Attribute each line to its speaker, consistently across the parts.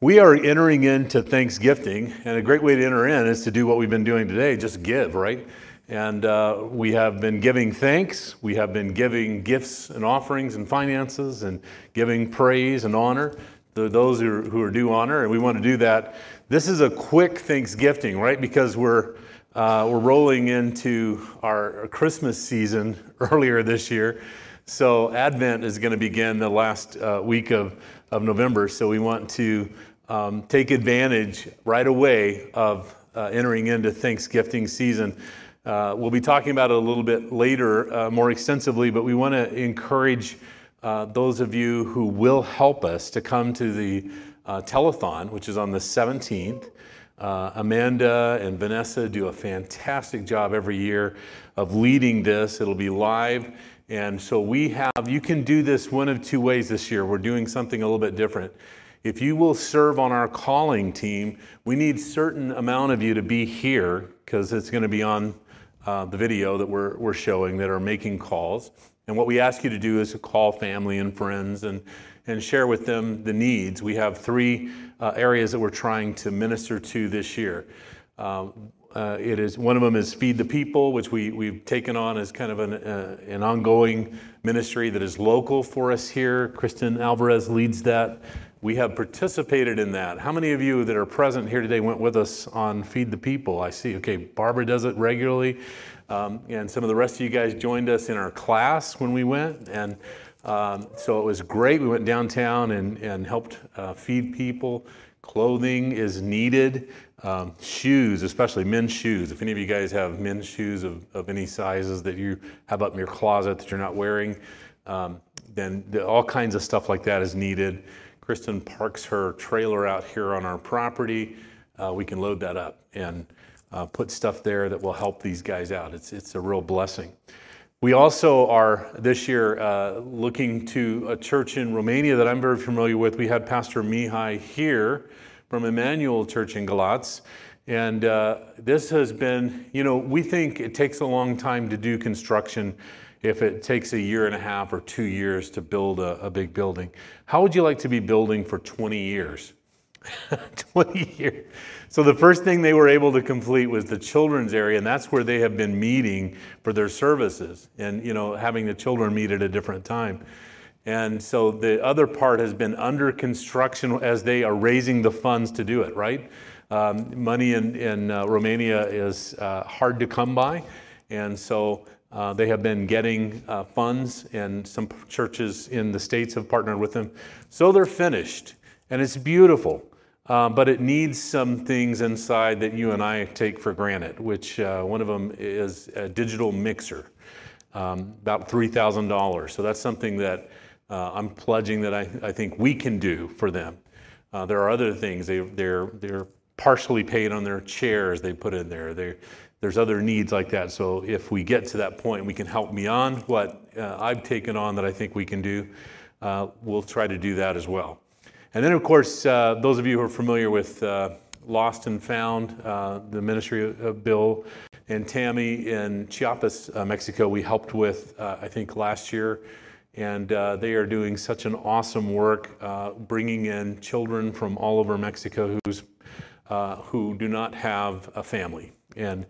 Speaker 1: We are entering into Thanksgiving, and a great way to enter in is to do what we've been doing today just give, right? And uh, we have been giving thanks, we have been giving gifts and offerings and finances, and giving praise and honor to those who are, who are due honor, and we want to do that. This is a quick Thanksgiving, right? Because we're uh, we're rolling into our Christmas season earlier this year. So Advent is going to begin the last uh, week of, of November. So we want to um, take advantage right away of uh, entering into Thanksgiving season. Uh, we'll be talking about it a little bit later, uh, more extensively, but we want to encourage uh, those of you who will help us to come to the uh, telethon, which is on the 17th. Uh, Amanda and Vanessa do a fantastic job every year of leading this. It'll be live. And so we have, you can do this one of two ways this year. We're doing something a little bit different. If you will serve on our calling team, we need certain amount of you to be here because it's going to be on uh, the video that we're, we're showing that are making calls. And what we ask you to do is to call family and friends and, and share with them the needs. We have three uh, areas that we're trying to minister to this year. Uh, uh, it is one of them is feed the people, which we we've taken on as kind of an uh, an ongoing ministry that is local for us here. Kristen Alvarez leads that. We have participated in that. How many of you that are present here today went with us on Feed the People? I see. Okay, Barbara does it regularly, um, and some of the rest of you guys joined us in our class when we went, and um, so it was great. We went downtown and and helped uh, feed people. Clothing is needed. Um, shoes, especially men's shoes. If any of you guys have men's shoes of, of any sizes that you have up in your closet that you're not wearing, um, then the, all kinds of stuff like that is needed. Kristen parks her trailer out here on our property. Uh, we can load that up and uh, put stuff there that will help these guys out. It's, it's a real blessing. We also are this year uh, looking to a church in Romania that I'm very familiar with. We had Pastor Mihai here from Emmanuel Church in Galatz. And uh, this has been, you know, we think it takes a long time to do construction if it takes a year and a half or two years to build a, a big building. How would you like to be building for 20 years? 20 years. So the first thing they were able to complete was the children's area, and that's where they have been meeting for their services and, you know, having the children meet at a different time. And so the other part has been under construction as they are raising the funds to do it, right? Um, money in, in uh, Romania is uh, hard to come by. And so uh, they have been getting uh, funds, and some churches in the States have partnered with them. So they're finished, and it's beautiful. Uh, but it needs some things inside that you and I take for granted, which uh, one of them is a digital mixer, um, about $3,000. So that's something that uh, I'm pledging that I, I think we can do for them. Uh, there are other things. They, they're, they're partially paid on their chairs they put in there. They're, there's other needs like that. So if we get to that point, we can help beyond what uh, I've taken on that I think we can do. Uh, we'll try to do that as well. And then, of course, uh, those of you who are familiar with uh, Lost and Found, uh, the ministry of Bill and Tammy in Chiapas, Mexico, we helped with, I think, last year and uh, they are doing such an awesome work uh, bringing in children from all over Mexico who's, uh, who do not have a family. And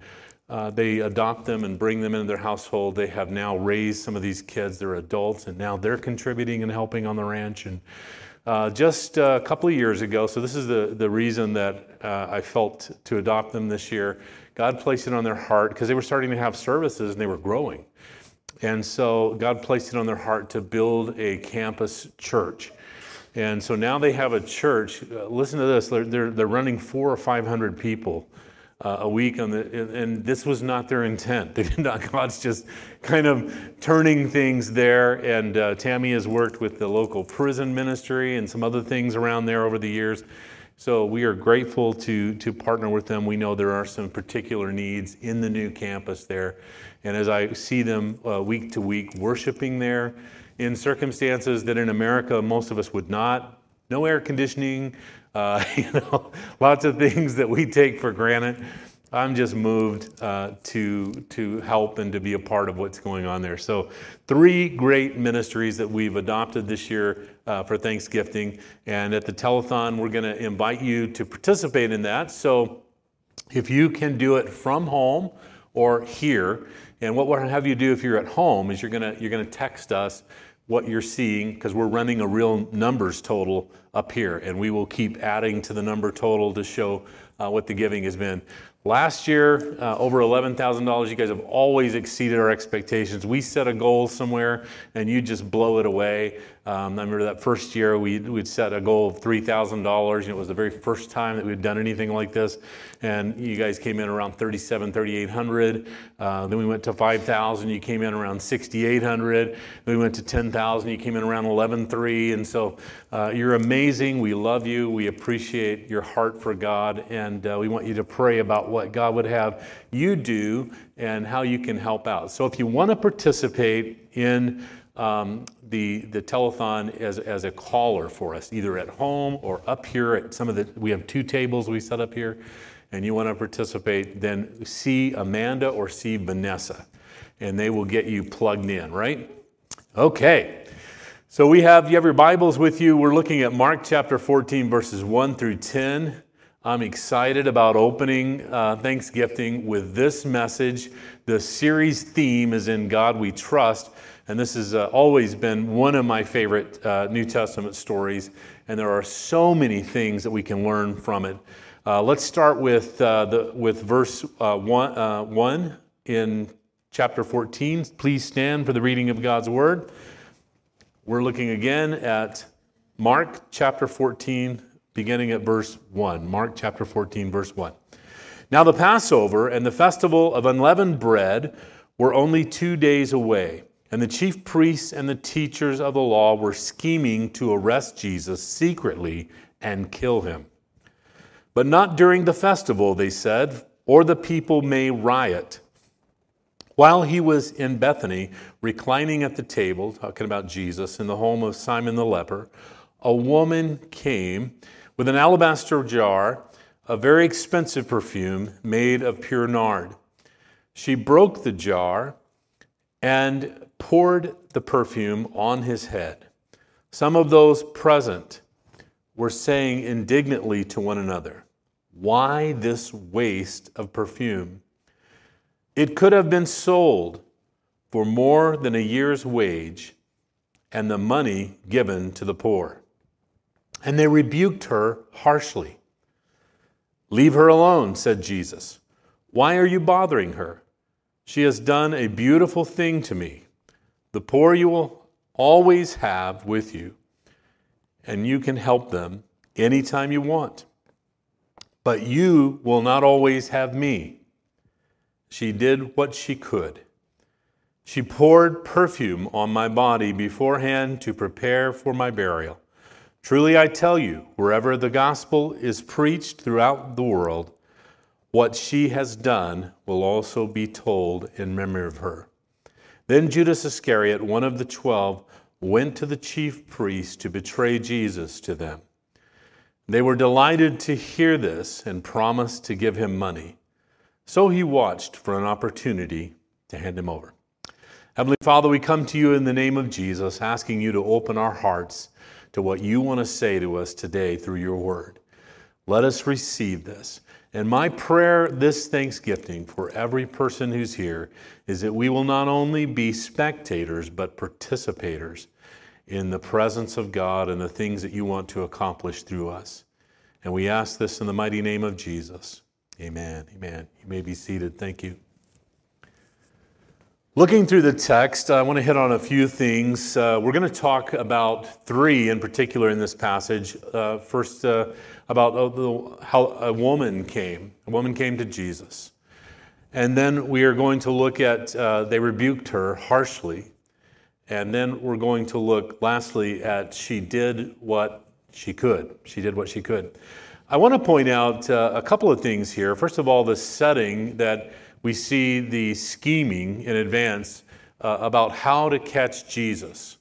Speaker 1: uh, they adopt them and bring them into their household. They have now raised some of these kids. They're adults, and now they're contributing and helping on the ranch. And uh, just a couple of years ago, so this is the, the reason that uh, I felt to adopt them this year. God placed it on their heart because they were starting to have services and they were growing. And so God placed it on their heart to build a campus church. And so now they have a church. Uh, listen to this they're, they're, they're, running four or 500 people uh, a week. On the, and this was not their intent. God's just kind of turning things there. And uh, Tammy has worked with the local prison ministry and some other things around there over the years. So we are grateful to, to partner with them. We know there are some particular needs in the new campus there. And as I see them uh, week to week worshiping there in circumstances that in America most of us would not, no air conditioning, uh, you know, lots of things that we take for granted. I'm just moved uh, to, to help and to be a part of what's going on there. So, three great ministries that we've adopted this year uh, for Thanksgiving. And at the telethon, we're going to invite you to participate in that. So, if you can do it from home or here, and what we'll have you do if you're at home is you're going to you're going to text us what you're seeing because we're running a real numbers total up here, and we will keep adding to the number total to show uh, what the giving has been. Last year, uh, over $11,000. You guys have always exceeded our expectations. We set a goal somewhere and you just blow it away. Um, I remember that first year we, we'd set a goal of $3,000. It was the very first time that we'd done anything like this. And you guys came in around 37, 3,800. Uh, then we went to 5,000. You came in around 6,800. Then we went to 10,000. You came in around 11,300. And so uh, you're amazing. We love you. We appreciate your heart for God. And uh, we want you to pray about what God would have you do and how you can help out. So if you want to participate in um, the, the telethon as, as a caller for us, either at home or up here at some of the, we have two tables we set up here, and you want to participate, then see Amanda or see Vanessa, and they will get you plugged in, right? Okay. So we have, you have your Bibles with you. We're looking at Mark chapter 14, verses 1 through 10. I'm excited about opening uh, Thanksgiving with this message. The series theme is In God We Trust. And this has uh, always been one of my favorite uh, New Testament stories. And there are so many things that we can learn from it. Uh, let's start with, uh, the, with verse uh, one, uh, 1 in chapter 14. Please stand for the reading of God's word. We're looking again at Mark chapter 14, beginning at verse 1. Mark chapter 14, verse 1. Now the Passover and the festival of unleavened bread were only two days away. And the chief priests and the teachers of the law were scheming to arrest Jesus secretly and kill him. But not during the festival, they said, or the people may riot. While he was in Bethany, reclining at the table, talking about Jesus, in the home of Simon the leper, a woman came with an alabaster jar, a very expensive perfume made of pure nard. She broke the jar and poured the perfume on his head. Some of those present were saying indignantly to one another, Why this waste of perfume? It could have been sold for more than a year's wage and the money given to the poor. And they rebuked her harshly. Leave her alone, said Jesus. Why are you bothering her? She has done a beautiful thing to me. The poor you will always have with you, and you can help them anytime you want. But you will not always have me. She did what she could. She poured perfume on my body beforehand to prepare for my burial. Truly I tell you, wherever the gospel is preached throughout the world, what she has done will also be told in memory of her. Then Judas Iscariot, one of the twelve, went to the chief priests to betray Jesus to them. They were delighted to hear this and promised to give him money. So he watched for an opportunity to hand him over. Heavenly Father, we come to you in the name of Jesus, asking you to open our hearts to what you want to say to us today through your word. Let us receive this. And my prayer this Thanksgiving for every person who's here is that we will not only be spectators, but participators in the presence of God and the things that you want to accomplish through us. And we ask this in the mighty name of Jesus. Amen. Amen. You may be seated. Thank you. Looking through the text, I want to hit on a few things. Uh, we're going to talk about three in particular in this passage. Uh, first, uh, about uh, how a woman came. A woman came to Jesus. And then we are going to look at, uh, they rebuked her harshly. And then we're going to look lastly at she did what she could. She did what she could. I want to point out uh, a couple of things here. First of all, the setting that we see the scheming in advance uh, about how to catch Jesus.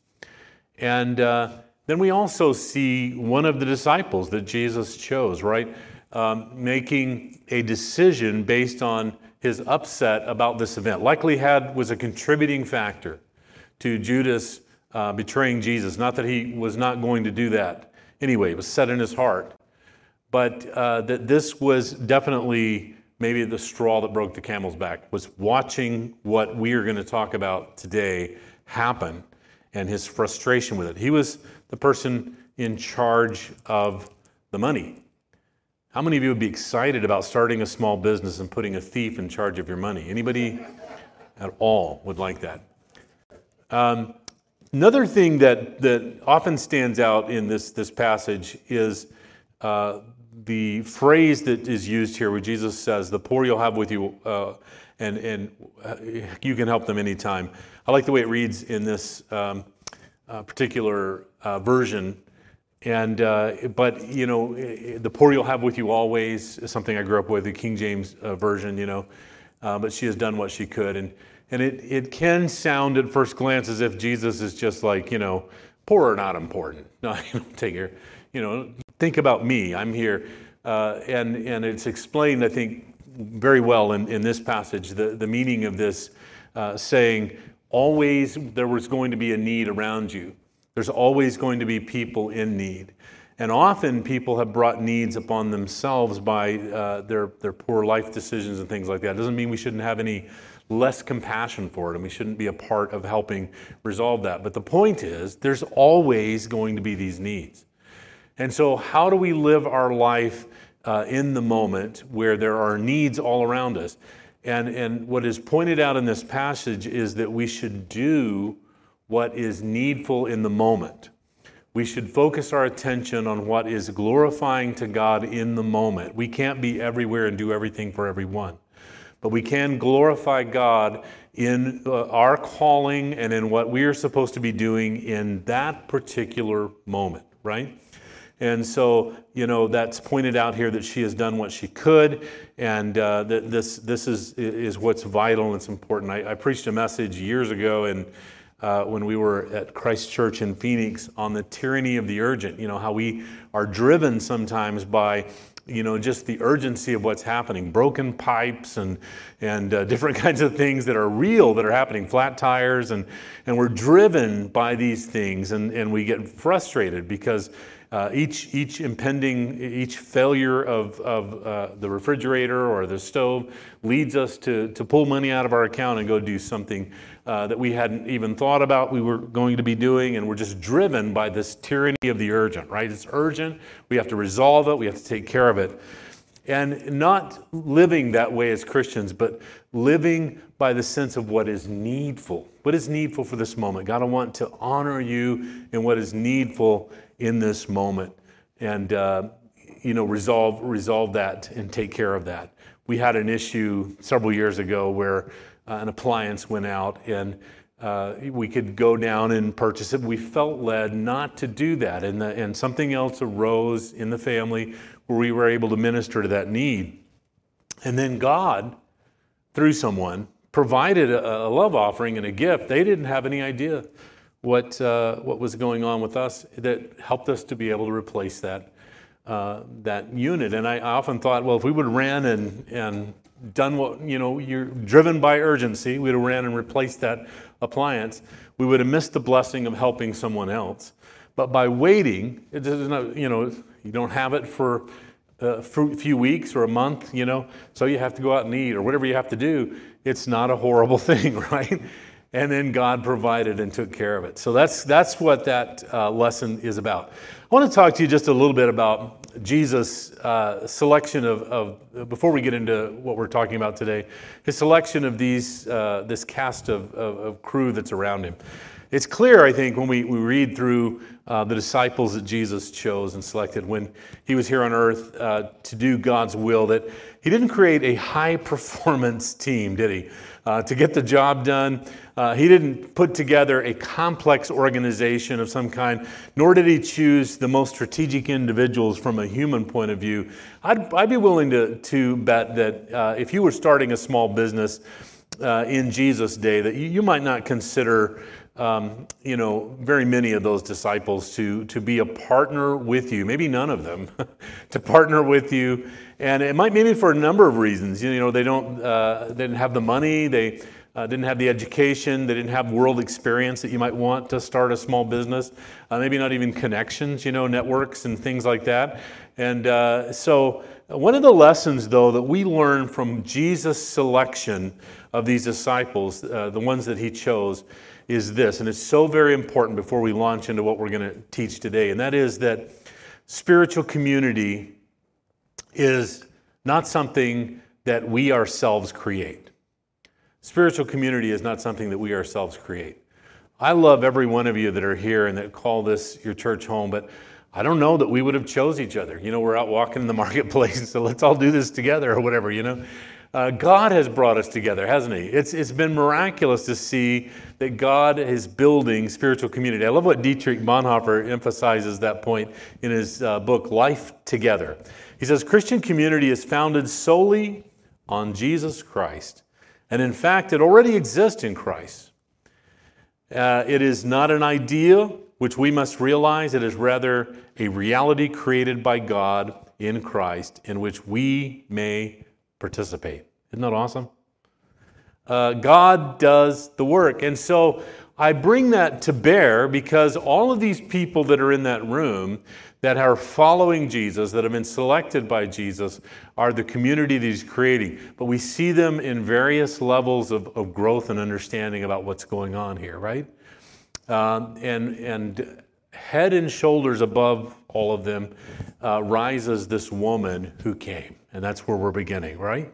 Speaker 1: And uh, then we also see one of the disciples that Jesus chose, right? um, making a decision based on his upset about this event. Likely had was a contributing factor to Judas uh, betraying Jesus. Not that he was not going to do that anyway; it was set in his heart. But uh, that this was definitely maybe the straw that broke the camel's back was watching what we are going to talk about today happen and his frustration with it. He was the person in charge of the money. How many of you would be excited about starting a small business and putting a thief in charge of your money? Anybody at all would like that? Um, another thing that, that often stands out in this, this passage is uh, the phrase that is used here where Jesus says, The poor you'll have with you, uh, and, and uh, you can help them anytime. I like the way it reads in this um, uh, particular uh, version. And, uh, but, you know, the poor you'll have with you always is something I grew up with, the King James uh, version, you know. but she has done what she could. And, and it, it can sound at first glance as if Jesus is just like, you know, poor or not important. No, you don't take your, you know, think about me. I'm here. Uh, and, and it's explained, I think, very well in, in this passage, the, the meaning of this uh, saying, always there was going to be a need around you. There's always going to be people in need. And often people have brought needs upon themselves by uh, their, their poor life decisions and things like that. It doesn't mean we shouldn't have any less compassion for it and we shouldn't be a part of helping resolve that. But the point is, there's always going to be these needs. And so, how do we live our life uh, in the moment where there are needs all around us? And, and what is pointed out in this passage is that we should do what is needful in the moment. We should focus our attention on what is glorifying to God in the moment. We can't be everywhere and do everything for everyone, but we can glorify God in uh, our calling and in what we are supposed to be doing in that particular moment, right? And so, you know, that's pointed out here that she has done what she could, and uh, that this, this is, is what's vital and it's important. I, I preached a message years ago and uh, when we were at Christ Church in Phoenix on the tyranny of the urgent, you know, how we are driven sometimes by you know just the urgency of what's happening. Broken pipes and and uh, different kinds of things that are real that are happening. Flat tires and and we're driven by these things and and we get frustrated because uh, each, each impending, each failure of, of uh, the refrigerator or the stove leads us to, to pull money out of our account and go do something uh, that we hadn't even thought about we were going to be doing. And we're just driven by this tyranny of the urgent, right? It's urgent. We have to resolve it, we have to take care of it. And not living that way as Christians, but living by the sense of what is needful. What is needful for this moment? God, I want to honor you in what is needful in this moment and uh, you know resolve resolve that and take care of that. We had an issue several years ago where uh, an appliance went out and uh, we could go down and purchase it. We felt led not to do that, and, the, and something else arose in the family where we were able to minister to that need. And then God, through someone, provided a, a love offering and a gift. They didn't have any idea what, uh, what was going on with us that helped us to be able to replace that, uh, that unit. And I often thought, well, if we would have ran and, and done what, you know, you're driven by urgency, we'd have ran and replaced that appliance, we would have missed the blessing of helping someone else. But by waiting, it doesn't, you know, you don't have it for a few weeks or a month, you know, so you have to go out and eat or whatever you have to do. It's not a horrible thing, right? And then God provided and took care of it. So that's, that's what that uh, lesson is about. I want to talk to you just a little bit about Jesus' uh, selection of, of, before we get into what we're talking about today, his selection of these, uh, this cast of, of, of, crew that's around him. It's clear, I think, when we, we read through uh, the disciples that Jesus chose and selected when he was here on earth uh, to do God's will, that he didn't create a high performance team, did he? Uh, to get the job done. Uh, he didn't put together a complex organization of some kind, nor did he choose the most strategic individuals from a human point of view. I'd, I'd be willing to, to bet that uh, if you were starting a small business uh, in Jesus' day, that you, you might not consider um, you know, very many of those disciples to, to be a partner with you, maybe none of them, to partner with you. And it might maybe for a number of reasons. You know, they don't, uh, they didn't have the money, they uh, didn't have the education, they didn't have world experience that you might want to start a small business, uh, maybe not even connections, you know, networks and things like that. And uh, so, one of the lessons, though, that we learn from Jesus' selection of these disciples, uh, the ones that he chose, is this, and it's so very important before we launch into what we're going to teach today, and that is that spiritual community is not something that we ourselves create. Spiritual community is not something that we ourselves create. I love every one of you that are here and that call this your church home, but I don't know that we would have chose each other. You know, we're out walking in the marketplace, so let's all do this together or whatever, you know. Uh, God has brought us together, hasn't He? It's, it's been miraculous to see that God is building spiritual community. I love what Dietrich Bonhoeffer emphasizes that point in his uh, book, Life Together. He says Christian community is founded solely on Jesus Christ. And in fact, it already exists in Christ. Uh, it is not an idea which we must realize, it is rather a reality created by God in Christ in which we may participate. Isn't that awesome? Uh, God does the work. And so I bring that to bear because all of these people that are in that room that are following Jesus, that have been selected by Jesus, are the community that He's creating. But we see them in various levels of, of growth and understanding about what's going on here, right? Um, and, and head and shoulders above all of them uh, rises this woman who came. And that's where we're beginning, right?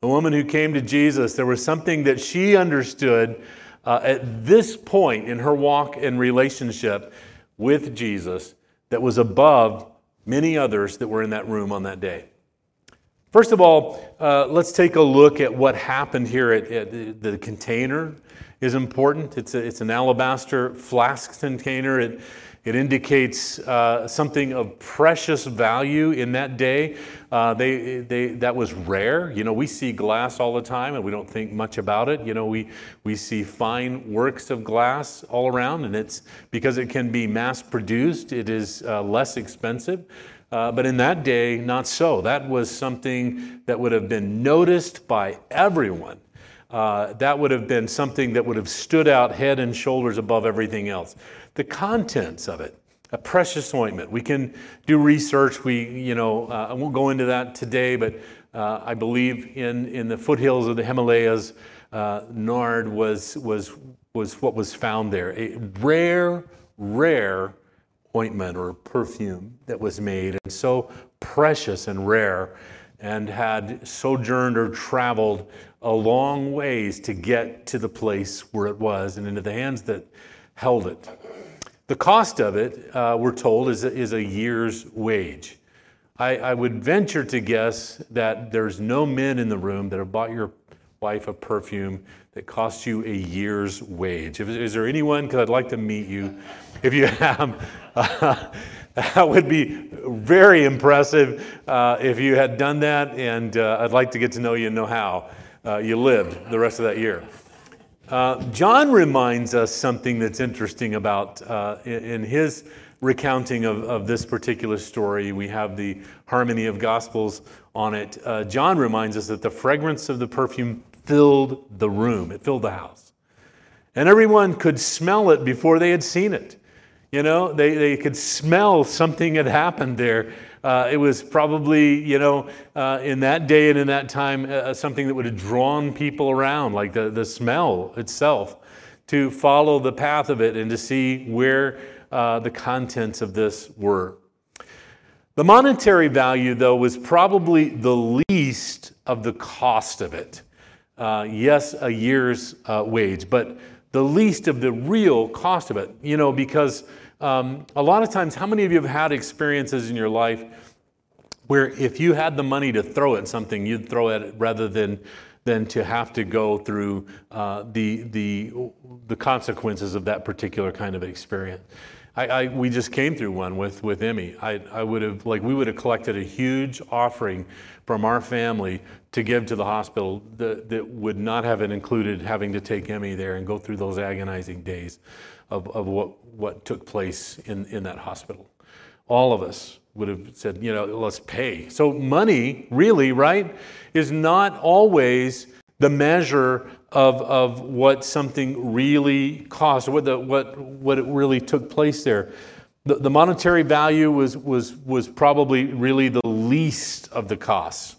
Speaker 1: The woman who came to Jesus, there was something that she understood uh, at this point in her walk and relationship with Jesus that was above many others that were in that room on that day. First of all, uh, let's take a look at what happened here at, at the container is important. It's, a, it's an alabaster flask container. It, it indicates uh, something of precious value in that day. Uh, they, they, that was rare. You know, we see glass all the time and we don't think much about it. You know, we, we see fine works of glass all around, and it's because it can be mass produced, it is uh, less expensive. Uh, but in that day, not so. That was something that would have been noticed by everyone. Uh, that would have been something that would have stood out head and shoulders above everything else the contents of it. A precious ointment. We can do research. We, you know, uh, I won't go into that today, but uh, I believe in, in the foothills of the Himalayas, uh, nard was, was, was what was found there. A rare, rare ointment or perfume that was made, and so precious and rare, and had sojourned or traveled a long ways to get to the place where it was and into the hands that held it. The cost of it, uh, we're told, is a, is a year's wage. I, I, would venture to guess that there's no men in the room that have bought your wife a perfume that costs you a year's wage. If, is there anyone? Because I'd like to meet you. If you have, uh, that would be very impressive uh, if you had done that, and uh, I'd like to get to know you and know how uh, you lived the rest of that year. Uh, John reminds us something that's interesting about uh, in, in, his recounting of, of, this particular story. We have the harmony of gospels on it. Uh, John reminds us that the fragrance of the perfume filled the room, it filled the house. And everyone could smell it before they had seen it. You know, they, they could smell something had happened there. Uh, it was probably, you know, uh, in that day and in that time, uh, uh, something that would have drawn people around, like the, the smell itself, to follow the path of it and to see where uh, the contents of this were. The monetary value, though, was probably the least of the cost of it. Uh, yes, a year's wage, but the least of the real cost of it, you know, because um, a lot of times, how many of you have had experiences in your life where if you had the money to throw at something, you'd throw at it rather than than to have to go through uh, the the the consequences of that particular kind of experience. I, I, we just came through one with, with Emmy. I, I would have, like, we would have collected a huge offering from our family to give to the hospital that, that would not have it included having to take Emmy there and go through those agonizing days of, of what, what took place in, in that hospital. All of us would have said, you know, let's pay. So, money, really, right, is not always the measure of, of what something really cost, what, the, what, what it really took place there. The, the monetary value was, was, was probably really the least of the costs.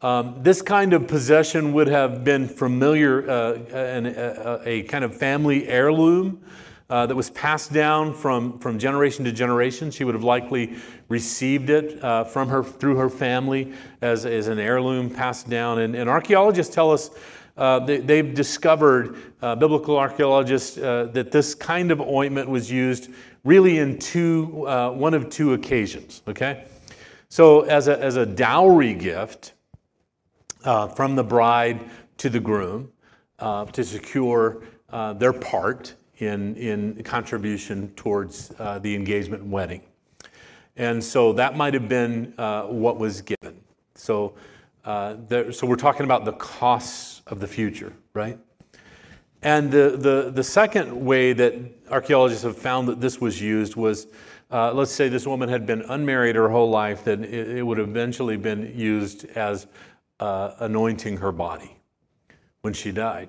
Speaker 1: Um, this kind of possession would have been familiar, uh, an, a, a, kind of family heirloom uh, that was passed down from, from generation to generation. She would have likely received it uh, from her through her family as, as an heirloom passed down. And, and archaeologists tell us uh, they, have discovered, uh, biblical archaeologists, uh, that this kind of ointment was used really in two, uh, one of two occasions, okay? So, as a, as a dowry gift uh, from the bride to the groom uh, to secure their part in, in contribution towards the engagement and wedding. And so that might have been what was given. So, uh, there, so we're talking about the costs of the future, right? And the, the, the second way that archaeologists have found that this was used was uh, let's say this woman had been unmarried her whole life, then it, it would have eventually been used as uh, anointing her body when she died.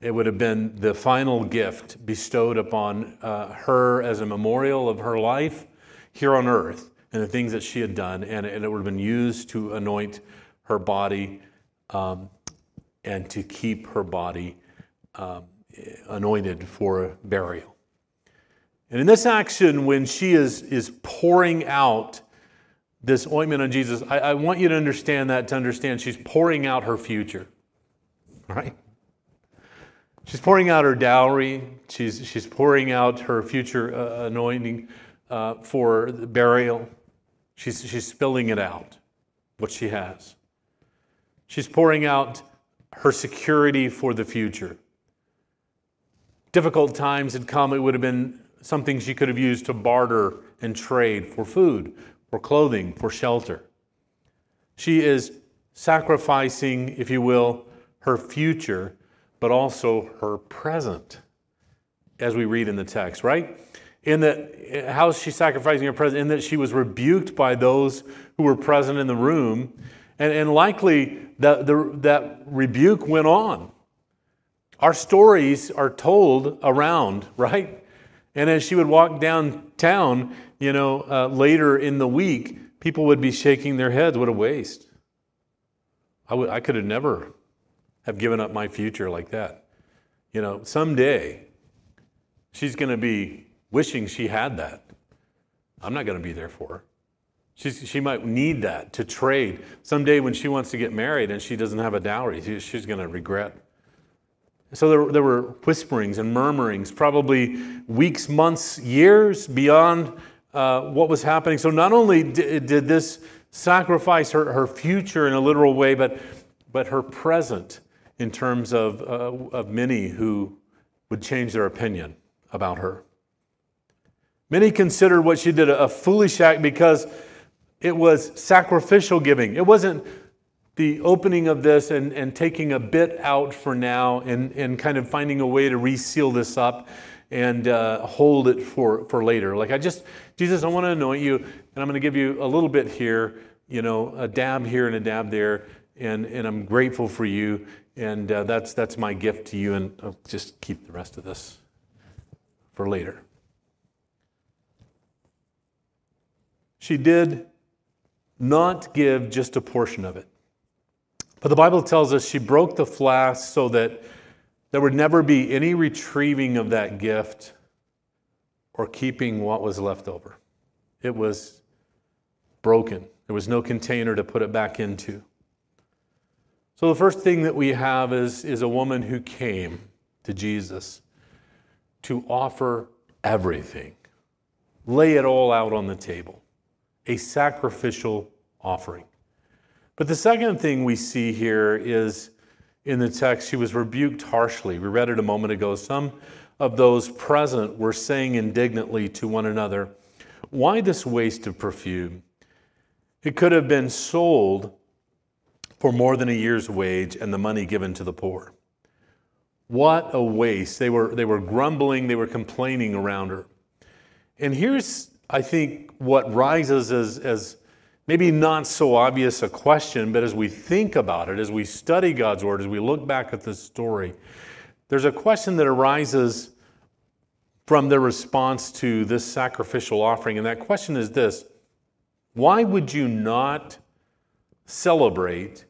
Speaker 1: It would have been the final gift bestowed upon uh, her as a memorial of her life here on earth and the things that she had done, and, and it would have been used to anoint her body um, and to keep her body um, anointed for burial. And in this action, when she is, is pouring out this ointment on Jesus, I, I want you to understand that to understand she's pouring out her future, right? She's pouring out her dowry. She's, she's pouring out her future uh, anointing uh, for burial. She's, she's spilling it out, what she has. She's pouring out her security for the future. Difficult times had come, it would have been something she could have used to barter and trade for food, for clothing, for shelter. She is sacrificing, if you will, her future, but also her present, as we read in the text, right? In that, how is she sacrificing her present? In that she was rebuked by those who were present in the room and, and likely that, the, that rebuke went on. Our stories are told around, right? And as she would walk downtown, you know, uh, later in the week, people would be shaking their heads. What a waste. I, would, I could have never have given up my future like that. You know, someday she's going to be wishing she had that. I'm not going to be there for her. She's, she might need that to trade. Someday when she wants to get married and she doesn't have a dowry, she, she's going to regret. So there, there were whisperings and murmurings, probably weeks, months, years beyond uh, what was happening. So not only did, did this sacrifice her, her future in a literal way, but, but her present in terms of, uh, of many who would change their opinion about her. Many considered what she did a, a foolish act because it was sacrificial giving. It wasn't the opening of this and, and taking a bit out for now and, and kind of finding a way to reseal this up and uh, hold it for, for later. Like, I just, Jesus, I want to anoint you, and I'm going to give you a little bit here, you know, a dab here and a dab there, and, and I'm grateful for you, and uh, that's, that's my gift to you, and I'll just keep the rest of this for later. She did not give just a portion of it. But the Bible tells us she broke the flask so that there would never be any retrieving of that gift or keeping what was left over. It was broken. There was no container to put it back into. So the first thing that we have is, is a woman who came to Jesus to offer everything, lay it all out on the table a sacrificial offering. But the second thing we see here is in the text, she was rebuked harshly. We read it a moment ago. Some of those present were saying indignantly to one another, Why this waste of perfume? It could have been sold for more than a year's wage and the money given to the poor. What a waste. They were, they were grumbling, they were complaining around her. And here's, I think, what rises as, as maybe not so obvious a question, but as we think about it, as we study God's Word, as we look back at this story, there's a question that arises from their response to this sacrificial offering. And that question is this Why would you not celebrate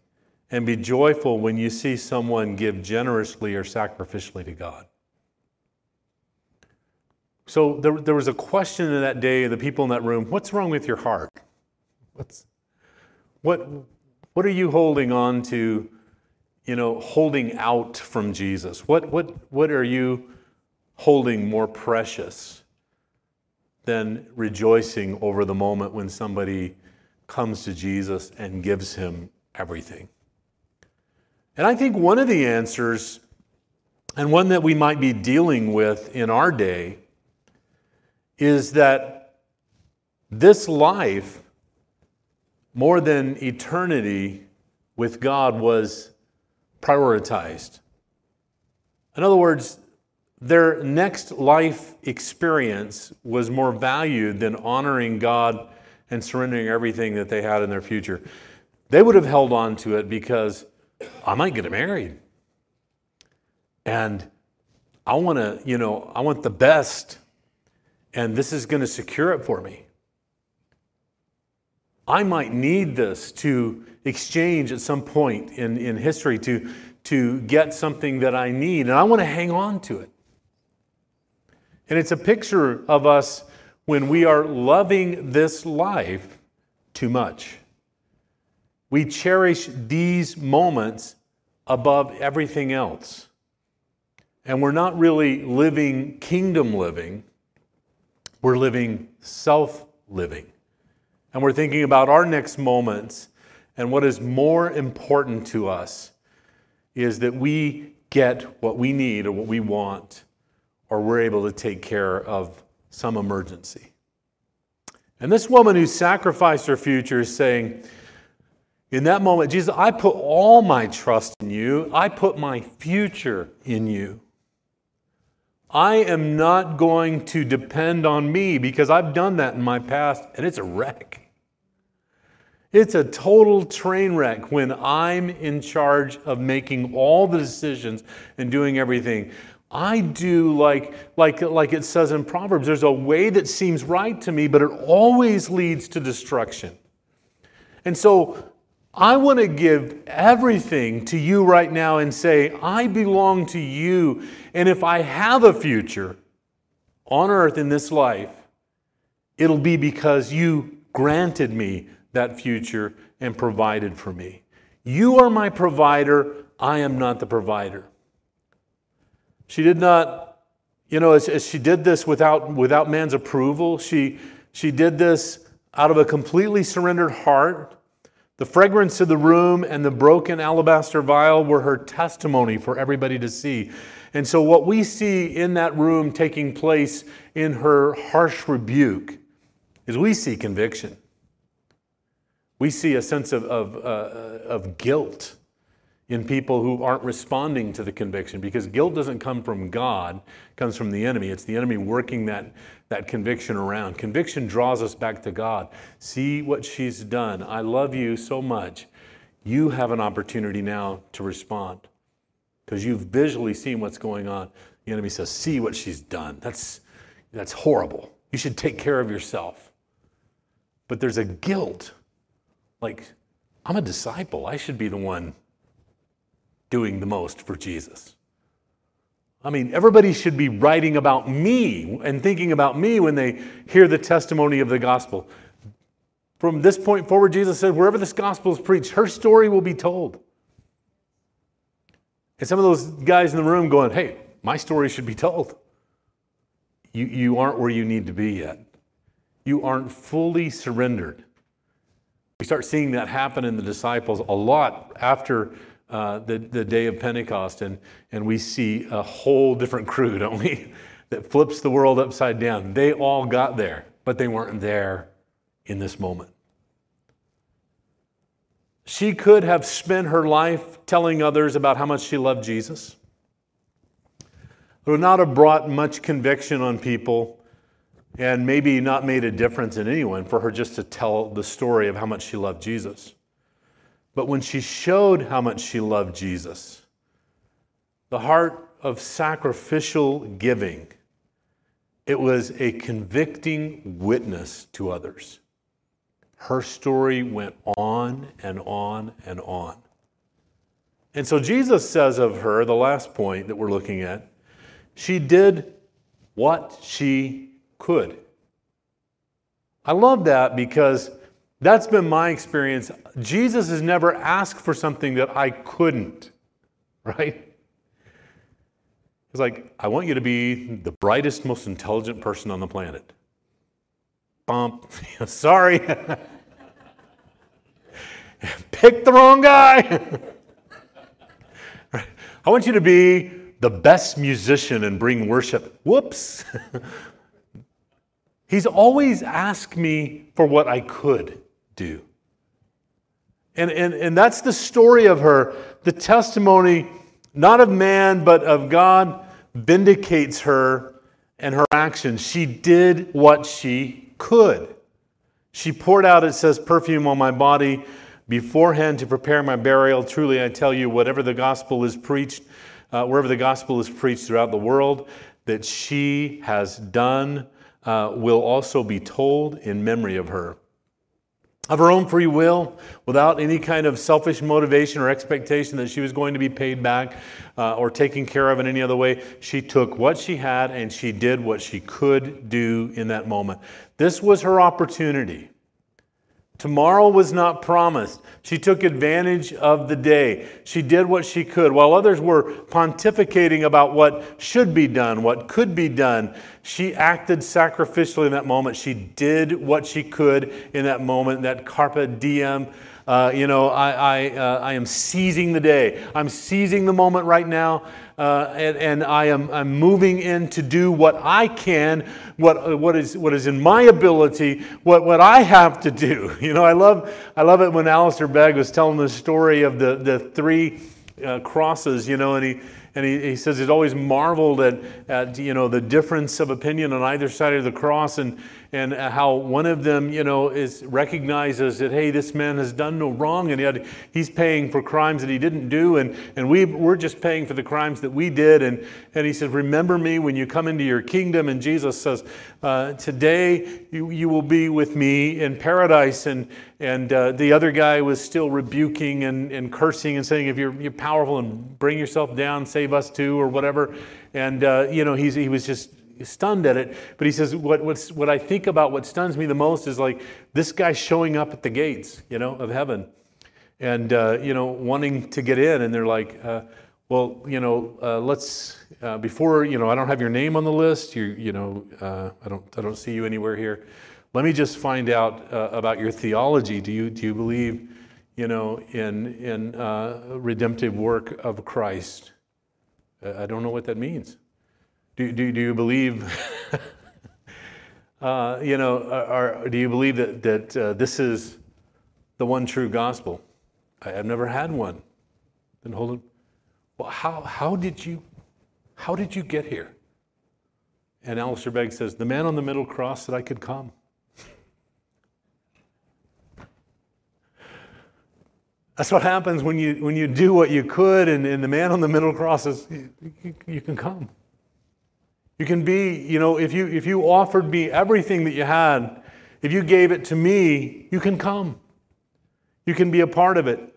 Speaker 1: and be joyful when you see someone give generously or sacrificially to God? So there, there was a question in that day, of the people in that room, what's wrong with your heart? What's, what, what are you holding on to, you know, holding out from Jesus? What, what, what are you holding more precious than rejoicing over the moment when somebody comes to Jesus and gives him everything? And I think one of the answers, and one that we might be dealing with in our day, is that this life more than eternity with God was prioritized. In other words, their next life experience was more valued than honoring God and surrendering everything that they had in their future. They would have held on to it because I might get married. And I want to, you know, I want the best. And this is going to secure it for me. I might need this to exchange at some point in, in history to, to get something that I need, and I want to hang on to it. And it's a picture of us when we are loving this life too much. We cherish these moments above everything else. And we're not really living kingdom living, we're living self living. And we're thinking about our next moments. And what is more important to us is that we get what we need or what we want, or we're able to take care of some emergency. And this woman who sacrificed her future is saying, in that moment, Jesus, I put all my trust in you. I put my future in you. I am not going to depend on me because I've done that in my past and it's a wreck. It's a total train wreck when I'm in charge of making all the decisions and doing everything. I do like, like, like it says in Proverbs, there's a way that seems right to me, but it always leads to destruction. And so I want to give everything to you right now and say, I belong to you. And if I have a future on earth in this life, it'll be because you granted me that future and provided for me. You are my provider, I am not the provider. She did not, you know, as, as, she did this without, without man's approval, she, she did this out of a completely surrendered heart. The fragrance of the room and the broken alabaster vial were her testimony for everybody to see. And so, what we see in that room taking place in her harsh rebuke is we see conviction. We see a sense of, of, uh, of guilt in people who aren't responding to the conviction because guilt doesn't come from God, it comes from the enemy. It's the enemy working that, that conviction around. Conviction draws us back to God. See what she's done. I love you so much. You have an opportunity now to respond because you've visually seen what's going on. The enemy says, See what she's done. That's, that's horrible. You should take care of yourself. But there's a guilt like, I'm a disciple. I should be the one doing the most for Jesus. I mean, everybody should be writing about me and thinking about me when they hear the testimony of the gospel. From this point forward, Jesus said, wherever this gospel is preached, her story will be told. And some of those guys in the room going, hey, my story should be told. You, you aren't where you need to be yet. You aren't fully surrendered we start seeing that happen in the disciples a lot after uh, the, the day of Pentecost, and, and we see a whole different crew, don't we? that flips the world upside down. They all got there, but they weren't there in this moment. She could have spent her life telling others about how much she loved Jesus. It would not have brought much conviction on people and maybe not made a difference in anyone for her just to tell the story of how much she loved Jesus. But when she showed how much she loved Jesus, the heart of sacrificial giving, it was a convicting witness to others. Her story went on and on and on. And so Jesus says of her, the last point that we're looking at, she did what she could. I love that because that's been my experience. Jesus has never asked for something that I couldn't, right? He's like, I want you to be the brightest, most intelligent person on the planet. Bump. Sorry. Pick the wrong guy. I want you to be the best musician and bring worship. Whoops. He's always asked me for what I could do. And, and, and that's the story of her. The testimony, not of man, but of God, vindicates her and her actions. She did what she could. She poured out, it says, perfume on my body beforehand to prepare my burial. Truly, I tell you, whatever the gospel is preached, uh, wherever the gospel is preached throughout the world, that she has done uh, will also be told in memory of her. Of her own free will, without any kind of selfish motivation or expectation that she was going to be paid back uh, or taken care of in any other way, she took what she had and she did what she could do in that moment. This was her opportunity. Tomorrow was not promised. She took advantage of the day. She did what she could. While others were pontificating about what should be done, what could be done, she acted sacrificially in that moment. She did what she could in that moment, that carpe diem. Uh, you know, I, I, uh, I am seizing the day. I'm seizing the moment right now uh, and, and I am I'm moving in to do what I can, what, what, is, what is in my ability, what, what I have to do. You know, I love, I love it when Alistair Begg was telling the story of the, the three uh, crosses, you know, and he, and he, he says he's always marveled at, at, you know, the difference of opinion on either side of the cross and, and how one of them, you know, is recognizes that, hey, this man has done no wrong, and yet he's paying for crimes that he didn't do, and, and we, we're just paying for the crimes that we did. And, and he says, remember me when you come into your kingdom. And Jesus says, uh, today you, you will be with me in paradise. And, and uh, the other guy was still rebuking and, and cursing and saying, if you're, you're powerful and bring yourself down, save us too, or whatever. And, uh, you know, he's, he was just stunned at it. But he says, what, what's, what I think about what stuns me the most is like this guy showing up at the gates, you know, of heaven and, uh, you know, wanting to get in. And they're like, uh, well, you know, uh, let's, uh, before, you know, I don't have your name on the list. You, you know, uh, I, don't, I don't see you anywhere here. Let me just find out uh, about your theology. Do you, do you believe, you know, in, in redemptive work of Christ? I don't know what that means. Do, do, do you believe, uh, you know, or, do you believe that, that uh, this is the one true gospel? I, have never had one. Then hold it. Well, how, how did you, how did you get here? And Alistair Begg says, the man on the middle cross said I could come. That's what happens when you, when you do what you could, and, and the man on the middle cross says, you, you, you can come. You can be, you know, if you if you offered me everything that you had, if you gave it to me, you can come. You can be a part of it.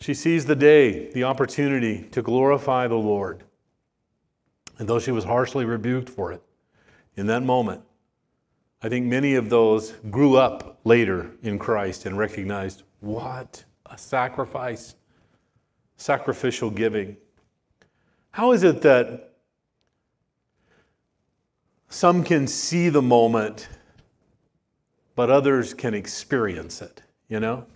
Speaker 1: She sees the day, the opportunity to glorify the Lord. And though she was harshly rebuked for it in that moment, I think many of those grew up later in Christ and recognized what a sacrifice, sacrificial giving. How is it that some can see the moment, but others can experience it, you know?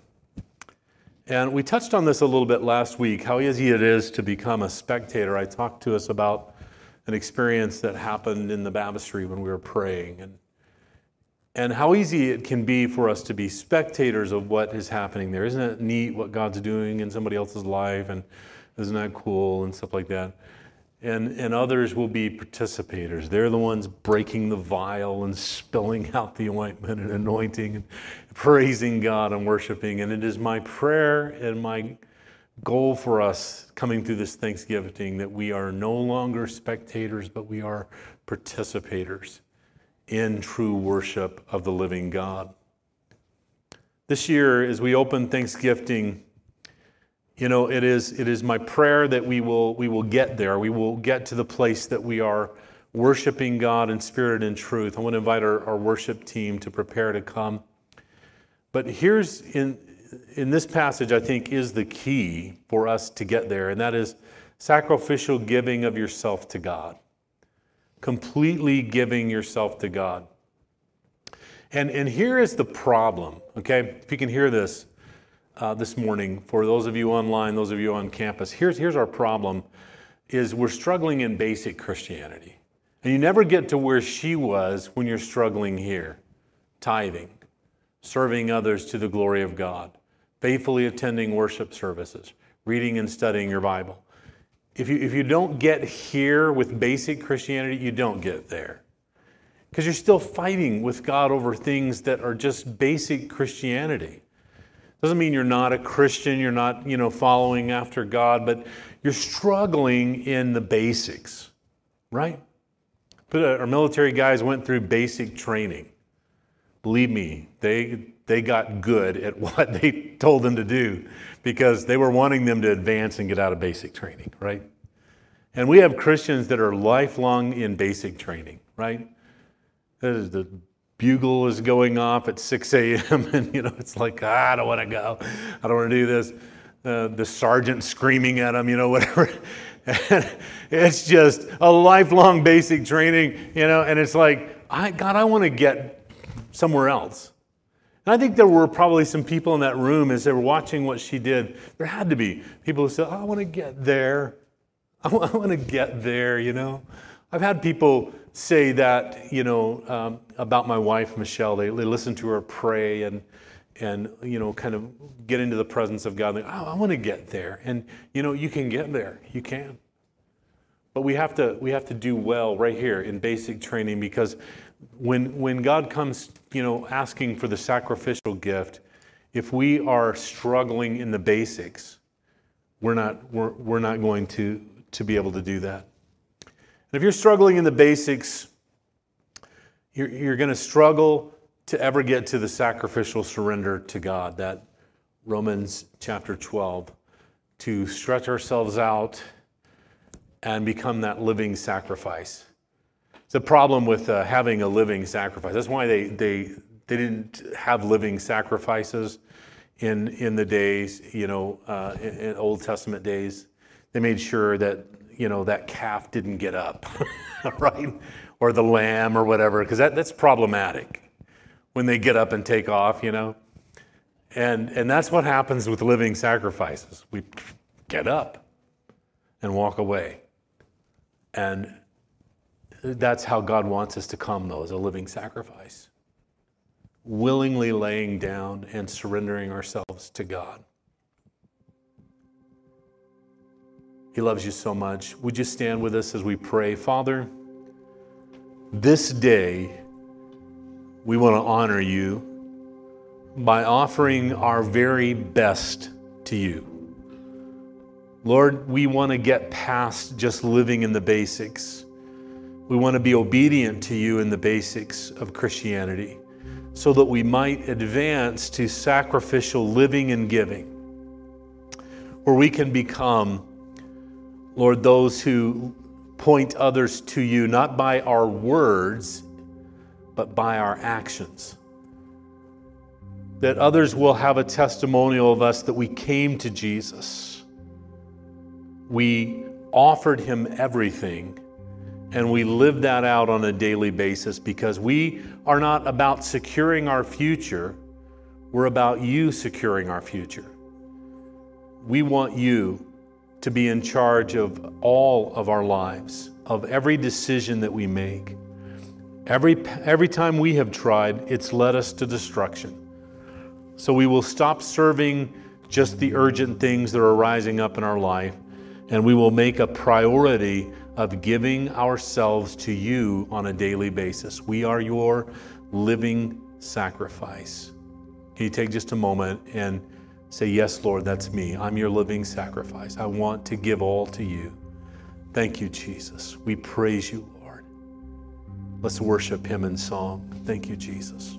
Speaker 1: And we touched on this a little bit last week how easy it is to become a spectator. I talked to us about an experience that happened in the baptistry when we were praying and, and how easy it can be for us to be spectators of what is happening there. Isn't it neat what God's doing in somebody else's life? And isn't that cool? And stuff like that and, and others will be participators. They're the ones breaking the vial and spilling out the ointment and anointing and praising God and worshiping. And it is my prayer and my goal for us coming through this Thanksgiving that we are no longer spectators, but we are participators in true worship of the living God. This year, as we open Thanksgiving, you know, it is, it is my prayer that we will, we will get there. We will get to the place that we are worshiping God in spirit and truth. I want to invite our, our worship team to prepare to come. But here's in, in this passage, I think, is the key for us to get there, and that is sacrificial giving of yourself to God. Completely giving yourself to God. And, and here is the problem, okay? If you can hear this uh, this morning for those of you online, those of you on campus. Here's, here's our problem is we're struggling in basic Christianity. And you never get to where she was when you're struggling here. Tithing, serving others to the glory of God, faithfully attending worship services, reading and studying your Bible. If you, if you don't get here with basic Christianity, you don't get there. Because you're still fighting with God over things that are just basic Christianity. Doesn't mean you're not a Christian, you're not, you know, following after God, but you're struggling in the basics, right? But uh, our military guys went through basic training. Believe me, they they got good at what they told them to do because they were wanting them to advance and get out of basic training, right? And we have Christians that are lifelong in basic training, right? That is the bugle is going off at 6 a.m. and you know it's like ah, I don't want to go, I don't want to do this. Uh, the sergeant screaming at him, you know, whatever. it's just a lifelong basic training, you know, and it's like, I, God, I want to get somewhere else. And I think there were probably some people in that room as they were watching what she did. There had to be people who said, oh, I want to get there. I want to get there, you know. I've had people say that, you know, um, about my wife, Michelle. They, they listen to her pray and, and, you know, kind of get into the presence of God. They, oh, I want to get there. And, you know, you can get there. You can. But we have to, we have to do well right here in basic training because when, when God comes, you know, asking for the sacrificial gift, if we are struggling in the basics, we're not, we're, we're not going to, to be able to do that. And if you're struggling in the basics, you're, you're going to struggle to ever get to the sacrificial surrender to God, that Romans chapter 12, to stretch ourselves out and become that living sacrifice. It's a problem with uh, having a living sacrifice. That's why they, they, they didn't have living sacrifices in, in the days, you know, uh, in, in Old Testament days. They made sure that you know, that calf didn't get up, right? Or the lamb or whatever, because that, that's problematic when they get up and take off, you know? And, and that's what happens with living sacrifices. We get up and walk away. And that's how God wants us to come, though, as a living sacrifice. Willingly laying down and surrendering ourselves to God. He loves you so much. Would you stand with us as we pray? Father, this day we want to honor you by offering our very best to you. Lord, we want to get past just living in the basics. We want to be obedient to you in the basics of Christianity so that we might advance to sacrificial living and giving, where we can become Lord, those who point others to you, not by our words, but by our actions. That others will have a testimonial of us that we came to Jesus. We offered him everything, and we live that out on a daily basis because we are not about securing our future, we're about you securing our future. We want you to be in charge of all of our lives, of every decision that we make. Every, every time we have tried, it's led us to destruction. So we will stop serving just the urgent things that are rising up in our life, and we will make a priority of giving ourselves to you on a daily basis. We are your living sacrifice. Can you take just a moment and say, Yes, Lord, that's me. I'm your living sacrifice. I want to give all to you. Thank you, Jesus. We praise you, Lord. Let's worship him in song. Thank you, Jesus.